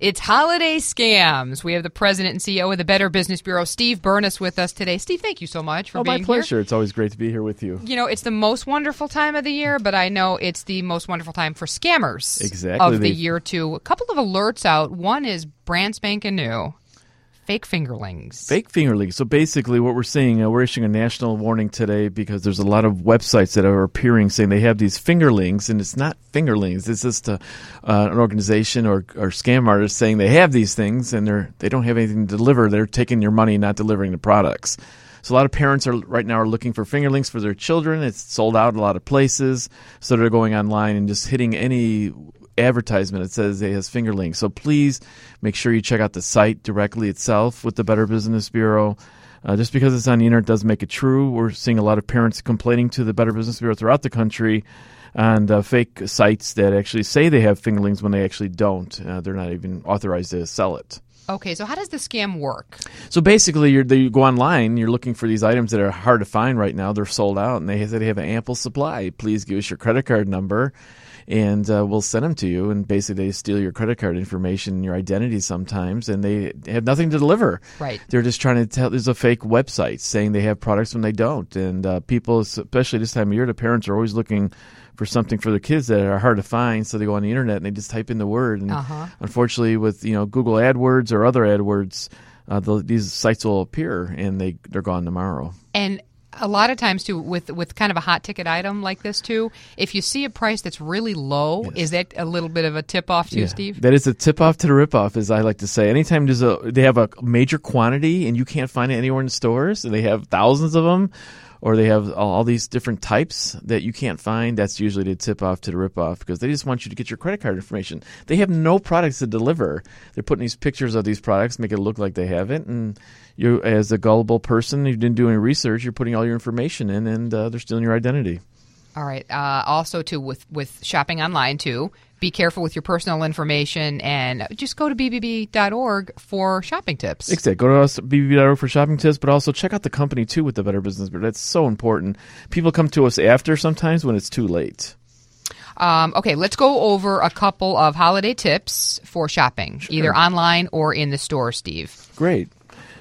It's holiday scams. We have the president and CEO of the Better Business Bureau, Steve Bernas, with us today. Steve, thank you so much for oh, being my pleasure. here. It's always great to be here with you. You know, it's the most wonderful time of the year, but I know it's the most wonderful time for scammers Exactly. of the year too. A couple of alerts out. One is brand spanking new, fake fingerlings. Fake fingerlings. So basically, what we're seeing, uh, we're issuing a national warning today because there's a lot of websites that are appearing saying they have these fingerlings, and it's not fingerlings. It's just a, uh, an organization or, or scam artist saying they have these things, and they're they don't have anything to deliver. They're taking your money, not delivering the products. So a lot of parents are right now are looking for fingerlings for their children. It's sold out a lot of places, so they're going online and just hitting any advertisement that says it has fingerlings. So please make sure you check out the site directly itself with the Better Business Bureau. Uh, just because it's on the internet doesn't make it true. We're seeing a lot of parents complaining to the Better Business Bureau throughout the country on uh, fake sites that actually say they have fingerlings when they actually don't. Uh, they're not even authorized to sell it. Okay, so how does the scam work? So basically, you're, you go online, you're looking for these items that are hard to find right now. They're sold out, and they say they have an ample supply. Please give us your credit card number, and uh, we'll send them to you. And basically, they steal your credit card information your identity sometimes, and they have nothing to deliver. Right. They're just trying to tell. There's a fake website saying they have products when they don't, and uh, people, especially this time of year, the parents are always looking for something for their kids that are hard to find. So they go on the internet and they just type in the word. And Uh-huh. unfortunately, with you know Google AdWords or other AdWords, uh, the, these sites will appear and they they're gone tomorrow. And a lot of times too, with with kind of a hot ticket item like this too, if you see a price that's really low, is that a little bit of a tip off too, Yeah. Steve? That is a tip off to the rip off, as I like to say. Anytime there's a they have a major quantity and you can't find it anywhere in stores, and they have thousands of them, or they have all, these different types that you can't find, that's usually the tip off to the rip off because they just want you to get your credit card information. They have no products to deliver. They're putting these pictures of these products, make it look like they have it, and you, as a gullible person, you didn't do any research, you're putting all your information in, and uh, they're stealing your identity. All right. Uh, also, too, with with shopping online too, be careful with your personal information and just go to bbb.org for shopping tips. Exactly. Go to us BB.org for shopping tips, but also check out the company too with the Better Business Bureau. That's so important. People come to us after sometimes when it's too late. Um, okay, let's go over a couple of holiday tips for shopping, either online or in the store, Steve. Great.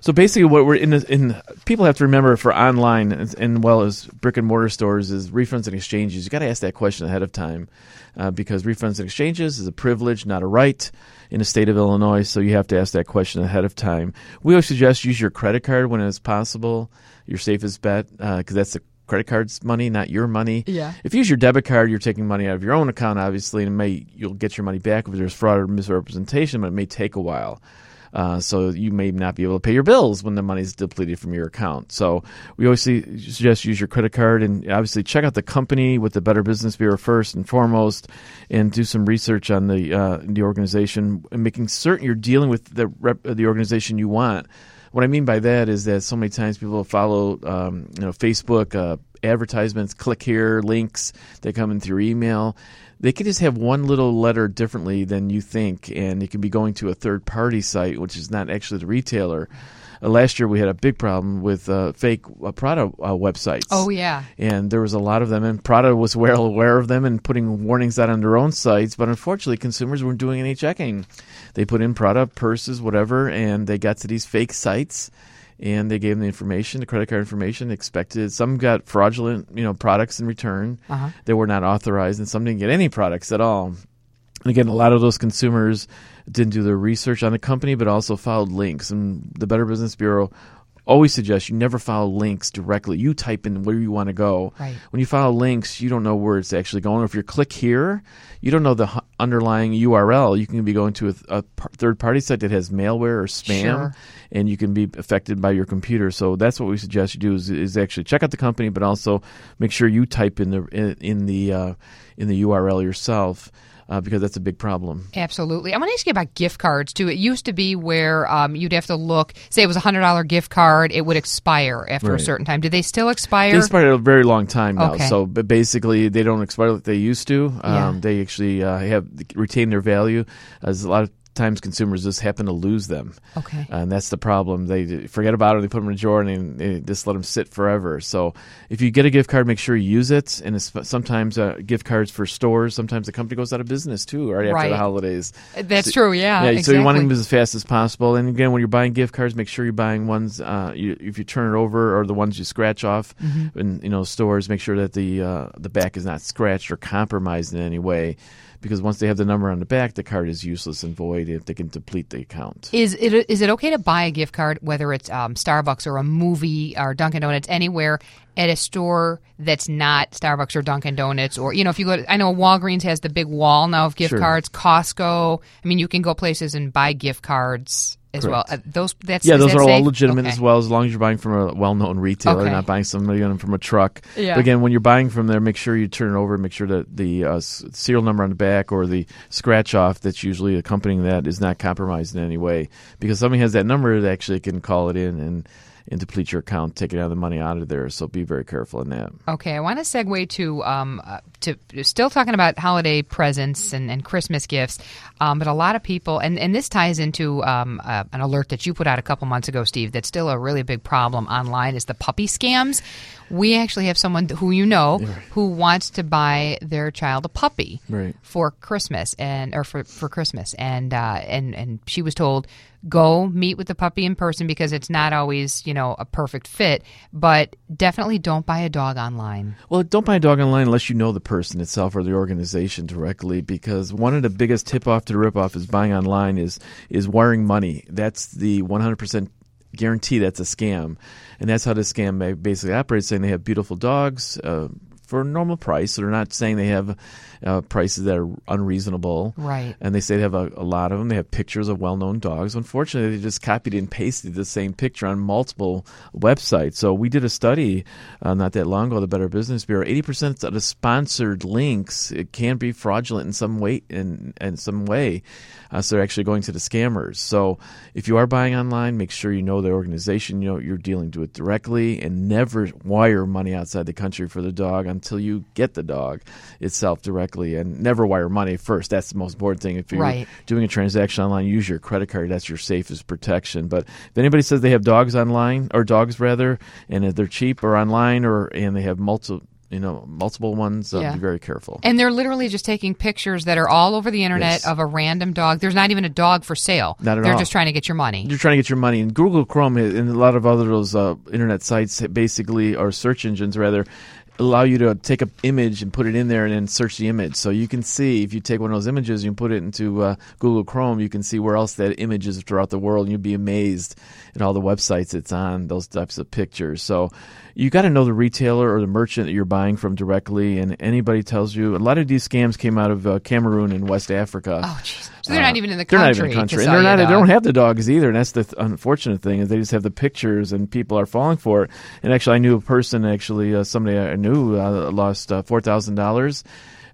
So basically, what we're in the, in people have to remember for online as, and well as brick and mortar stores is refunds and exchanges. You got to ask that question ahead of time uh, because refunds and exchanges is a privilege, not a right, in the state of Illinois. So you have to ask that question ahead of time. We always suggest use your credit card when it's possible. Your safest bet because that's the credit card's money, not your money. Yeah. If you use your debit card, you're taking money out of your own account, obviously, and it may you'll get your money back if there's fraud or misrepresentation, but it may take a while. Uh, so you may not be able to pay your bills when the money's depleted from your account. So we always see- suggest use your credit card and obviously check out the company with the Better Business Bureau first and foremost, and do some research on the uh, the organization and making certain you're dealing with the rep, the organization you want. What I mean by that is that so many times people follow, um, you know, Facebook uh, advertisements, click here, links that come in through email. They could just have one little letter differently than you think, and it can be going to a third party site, which is not actually the retailer. Uh, last year, we had a big problem with uh, fake uh, Prada uh, websites Oh yeah, and there was a lot of them and prada was well aware of them and putting warnings out on their own sites but unfortunately consumers weren't doing any checking they put in prada purses whatever and they got to these fake sites and they gave them the information the credit card information expected some got fraudulent you know products in return Uh-huh. that were not authorized and some didn't get any products at all and again, a lot of those consumers didn't do their research on the company, but also followed links. And the Better Business Bureau always suggest you never follow links directly. You type in where you want to go. Right. When you follow links, you don't know where it's actually going. Or if you click here, you don't know the underlying URL. You can be going to a, a third-party site that has malware or spam, Sure. and you can be affected by your computer. So that's what we suggest you do is, is actually check out the company, but also make sure you type in the in, in the uh, in the URL yourself. Uh, because that's a big problem. absolutely. I want to ask you about gift cards too. It used to be where um, you'd have to look. Say it was a hundred dollar gift card, it would expire after a certain time. Do they still expire? They expire a very long time now. Okay. So, but basically, they don't expire like they used to. Um, Yeah. They actually uh, have retain their value. As a lot of times consumers just happen to lose them. Okay. And that's the problem. They forget about it. They put them in a drawer and they, they just let them sit forever. So if you get a gift card, make sure you use it. And it's, sometimes uh, gift cards for stores. Sometimes the company goes out of business too, right, after Right. the holidays. That's So- true. Yeah. Yeah, so you want exactly. them as fast as possible. And again, when you're buying gift cards, make sure you're buying ones. Uh, you, if you turn it over, or the ones you scratch off Mm-hmm. in you know stores, make sure that the uh, the back is not scratched or compromised in any way. Because once they have the number on the back, the card is useless and void if they can deplete the account. Is it is it okay to buy a gift card, whether it's um, Starbucks or a movie or Dunkin' Donuts, anywhere at a store that's not Starbucks or Dunkin' Donuts, or you know, if you go, to, I know Walgreens has the big wall now of gift Sure. cards. Costco, I mean, you can go places and buy gift cards as Correct. well. Uh, those that's Yeah, those that are all legitimate Okay. as well, as long as you're buying from a well-known retailer, Okay. not buying somebody from a truck. Yeah. But again, when you're buying from there, make sure you turn it over. And make sure that the uh, serial number on the back or the scratch off that's usually accompanying that is not compromised in any way. Because somebody has that number, they actually can call it in and and deplete your account, taking out the money out of there. So be very careful in that. Okay, I want to segue to um, uh, to still talking about holiday presents and, and Christmas gifts, um, but a lot of people, and, and this ties into um, uh, an alert that you put out a couple months ago, Steve. That's still a really big problem online is the puppy scams. We actually have someone who you know who wants to buy their child a puppy Right. for Christmas and or for, for Christmas, and uh, and and she was told go meet with the puppy in person because it's not always you know a perfect fit, but definitely don't buy a dog online. Well, don't buy a dog online unless you know the person itself or the organization directly, because one of the biggest tip off to rip off is buying online is is wiring money. That's the 100% guarantee that's a scam, and that's how the scam basically operates. Saying they have beautiful dogs. Uh, for a normal price, so they're not saying they have uh, prices that are unreasonable, Right. And they say they have a, a lot of them. They have pictures of well-known dogs. Unfortunately, they just copied and pasted the same picture on multiple websites. So we did a study uh, not that long ago, the Better Business Bureau. Eighty percent of the sponsored links it can be fraudulent in some way. In, in some way, uh, so they're actually going to the scammers. So if you are buying online, make sure you know the organization. You know you're dealing it directly, and never wire money outside the country for the dog until you get the dog itself directly, and never wire money first. That's the most important thing. If you're Right. doing a transaction online, use your credit card. That's your safest protection. But if anybody says they have dogs online or dogs rather, and they're cheap or online or and they have multiple you know multiple ones, uh, Yeah. be very careful. And they're literally just taking pictures that are all over the internet Yes. of a random dog. There's not even a dog for sale. Not at they're all. just trying to get your money. You're trying to get your money, and Google Chrome and a lot of other those uh, internet sites basically or search engines rather allow you to take an image and put it in there and then search the image. So you can see if you take one of those images and put it into uh, Google Chrome, you can see where else that image is throughout the world, and you'd be amazed at all the websites it's on. Those types of pictures. So you got to know the retailer or the merchant that you're buying from directly. And anybody tells you a lot of these scams came out of uh, Cameroon and West Africa. Oh, jeez. So they're not even in the country. They're not even in the country, and they're not. They don't have the dogs either, and that's the th- unfortunate thing is they just have the pictures, and people are falling for it. And actually, I knew a person, actually, uh, somebody I knew uh, lost uh, four thousand dollars,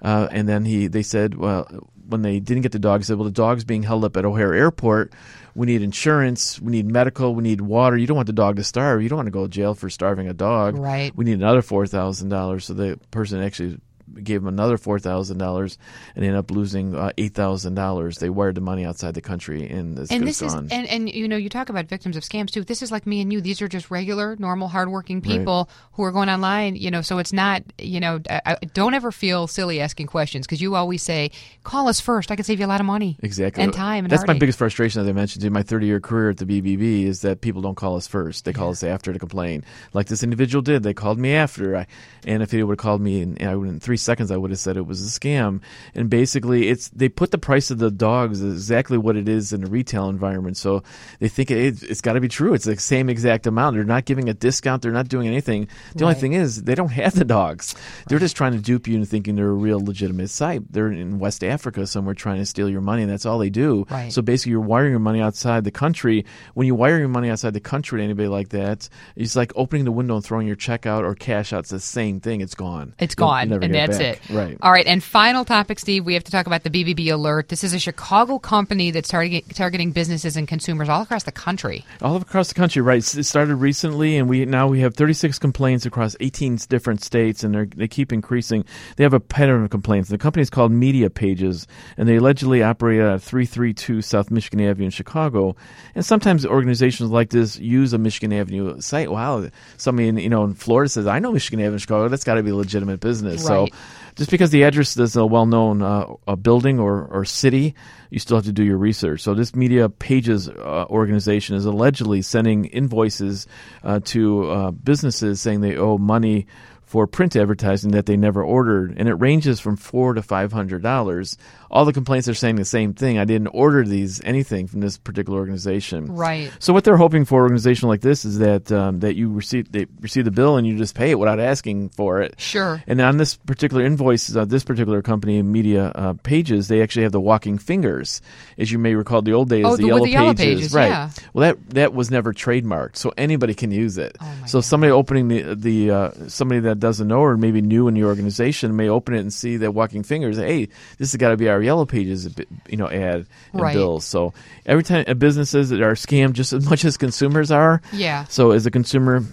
uh, and then he they said, well, when they didn't get the dog, he said, well, the dog's being held up at O'Hare Airport. We need insurance. We need medical. We need water. You don't want the dog to starve. You don't want to go to jail for starving a dog. Right. We need another four thousand dollars. So the person actually gave him another four thousand dollars and ended up losing uh, eight thousand dollars. They wired the money outside the country, and it's and this is and, and you know you talk about victims of scams too this is like me and you these are just regular normal hardworking people who are going online you know so it's not you know I, I- don't ever feel silly asking questions because you always say call us first i can save you a lot of money Exactly. and time and That's my biggest frustration, as I mentioned in my 30 year career at the BBB, is that people don't call us first. They call us after to complain. Like this individual did. They called me after. I, and if he would have called me in, I would, in three seconds, I would have said it was a scam. And basically, it's they put the price of the dogs exactly what it is in the retail environment. So they think it, it's got to be true. It's the same exact amount. They're not giving a discount. They're not doing anything. The only thing is, they don't have the dogs. They're just trying to dupe you into thinking they're a real legitimate site. They're in West Africa somewhere trying to steal your money, and that's all they do. Right. So basically, you're wiring your money outside the country. When you wire your money outside the country to anybody like that, it's like opening the window and throwing your check out or cash out. It's the same thing. It's gone. It's You'll gone, never and get That's back. it. Right. All right. And final topic, Steve. We have to talk about the BBB alert. This is a Chicago company that's targeting targeting businesses and consumers all across the country. All across the country, right? It started recently, and we now we have 36 complaints across 18 different states, and they keep increasing. They have a pattern of complaints. The company is called Media Pages, and they allegedly operate at 332 South Michigan Avenue in Chicago. And sometimes organizations like this use a Michigan Avenue site. Wow, somebody in you know in Florida says, "I know Michigan Avenue, in Chicago. That's got to be a legitimate business." Right. So just because the address is a well-known uh, a building or, or city, you still have to do your research. So this Media Pages uh, organization is allegedly sending invoices uh, to uh, businesses saying they owe money for print advertising that they never ordered, and it ranges from four to five hundred dollars. All the complaints are saying the same thing. I didn't order these anything from this particular organization. Right. So what they're hoping for, an organization like this, is that um, that you receive they receive the bill and you just pay it without asking for it. Sure. And on this particular invoice, uh, this particular company, Media uh, Pages, they actually have the walking fingers, as you may recall, the old days, Oh, the, the- yellow, the yellow pages, pages, right? yeah. Well, that that was never trademarked, so anybody can use it. Oh, so somebody opening the the uh, somebody that doesn't know or maybe new in your organization may open it and see that walking fingers. Hey, this has got to be our yellow pages, you know, ad and Right. bills. So every time uh, businesses that are scammed just as much as consumers are. Yeah. So as a consumer,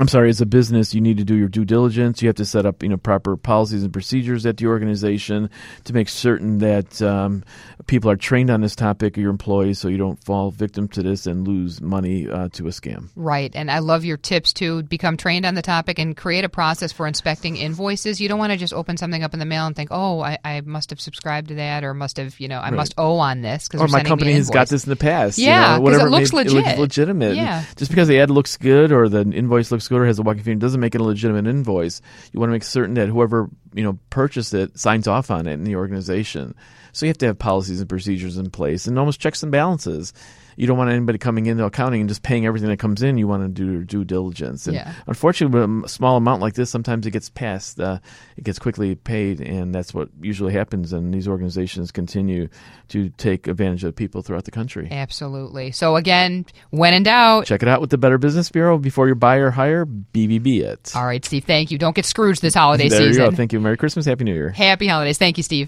I'm sorry, as a business, you need to do your due diligence. You have to set up, you know, proper policies and procedures at the organization to make certain that um, people are trained on this topic, your employees, so you don't fall victim to this and lose money uh, to a scam. Right. And I love your tips to become trained on the topic and create a process for inspecting invoices. You don't want to just open something up in the mail and think, oh, I, I must have subscribed to that or must have, you know, I must owe on this because Or my company has got this in the past. you Yeah, know, 'cause it whatever looks may- legit. looks legitimate. Yeah. Just because the ad looks good or the invoice looks or has a walking finger doesn't make it a legitimate invoice. You want to make certain that whoever you know purchased it signs off on it in the organization. So you have to have policies and procedures in place and almost checks and balances. You don't want anybody coming into accounting and just paying everything that comes in. You want to do your due diligence. And Yeah. unfortunately, with a small amount like this, sometimes it gets passed. Uh, it gets quickly paid, and that's what usually happens. And these organizations continue to take advantage of people throughout the country. Absolutely. So again, when in doubt. Check it out with the Better Business Bureau before you buy or hire. BBB it. All right, Steve. Thank you. Don't get Scrooged this holiday there season. you go. Thank you. Merry Christmas. Happy New Year. Happy holidays. Thank you, Steve.